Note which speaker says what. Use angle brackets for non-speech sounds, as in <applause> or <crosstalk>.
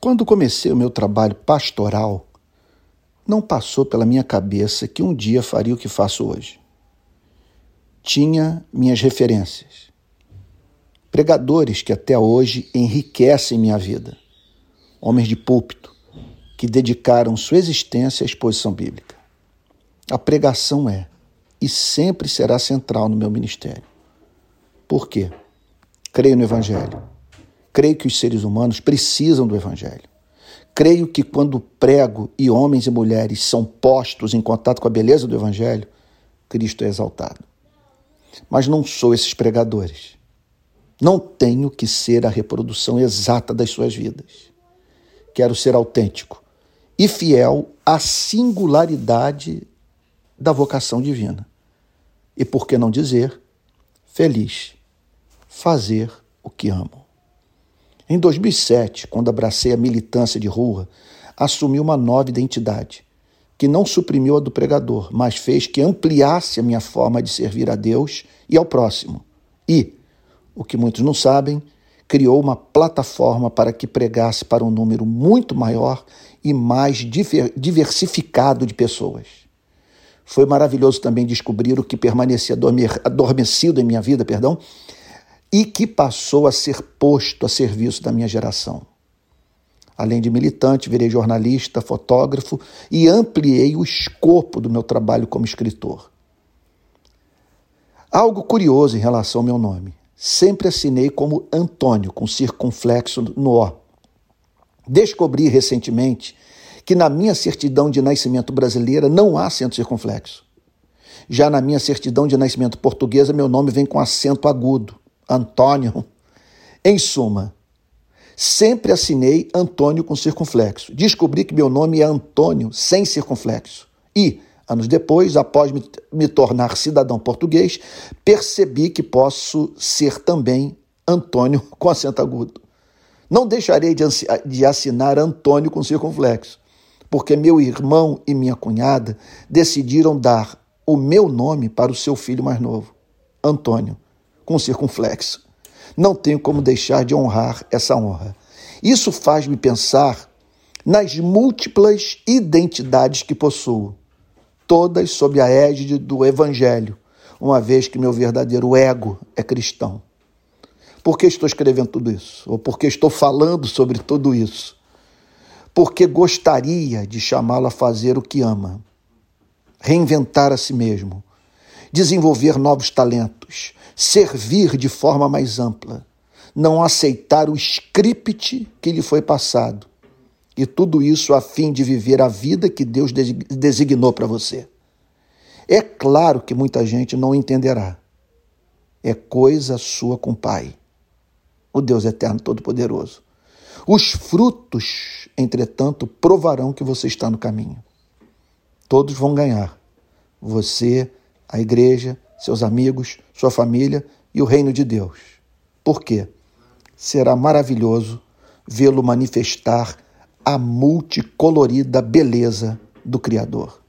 Speaker 1: Quando comecei o meu trabalho pastoral, não passou pela minha cabeça que um dia faria o que faço hoje. Tinha minhas referências. Pregadores que até hoje enriquecem minha vida. Homens de púlpito que dedicaram sua existência à exposição bíblica. A pregação é e sempre será central no meu ministério. Por quê? Creio no Evangelho. Creio que os seres humanos precisam do Evangelho. Creio que quando prego e homens e mulheres são postos em contato com a beleza do Evangelho, Cristo é exaltado. Mas não sou esses pregadores. Não tenho que ser a reprodução exata das suas vidas. Quero ser autêntico e fiel à singularidade da vocação divina. E por que não dizer, feliz, fazer o que amo. Em 2007, quando abracei a militância de rua, assumi uma nova identidade, que não suprimiu a do pregador, mas fez que ampliasse a minha forma de servir a Deus e ao próximo. E, o que muitos não sabem, criou uma plataforma para que pregasse para um número muito maior e mais diversificado de pessoas. Foi maravilhoso também descobrir o que permanecia adormecido em minha vida, perdão, e que passou a ser posto a serviço da minha geração. Além de militante, virei jornalista, fotógrafo e ampliei o escopo do meu trabalho como escritor. Algo curioso em relação ao meu nome. Sempre assinei como Antônio, com circunflexo no O. Descobri recentemente que na minha certidão de nascimento brasileira não há acento circunflexo. Já na minha certidão de nascimento portuguesa, meu nome vem com acento agudo. Antônio. Em suma, sempre assinei Antônio com circunflexo. Descobri que meu nome é Antônio sem circunflexo. E, anos depois, após me, me tornar cidadão português, percebi que posso ser também Antônio <laughs> com acento agudo. Não deixarei de, de assinar Antônio com circunflexo, porque meu irmão e minha cunhada decidiram dar o meu nome para o seu filho mais novo, Antônio com circunflexo. Não tenho como deixar de honrar essa honra. Isso faz-me pensar nas múltiplas identidades que possuo, todas sob a égide do Evangelho, uma vez que meu verdadeiro ego é cristão. Por que estou escrevendo tudo isso? Ou por que estou falando sobre tudo isso? Porque gostaria de chamá-lo a fazer o que ama, reinventar a si mesmo, desenvolver novos talentos, servir de forma mais ampla, não aceitar o script que lhe foi passado. E tudo isso a fim de viver a vida que Deus designou para você. É claro que muita gente não entenderá. É coisa sua com o Pai, o Deus Eterno Todo-Poderoso. Os frutos, entretanto, provarão que você está no caminho. Todos vão ganhar. Você, a igreja, seus amigos, sua família e o reino de Deus. Por quê? Será maravilhoso vê-lo manifestar a multicolorida beleza do Criador.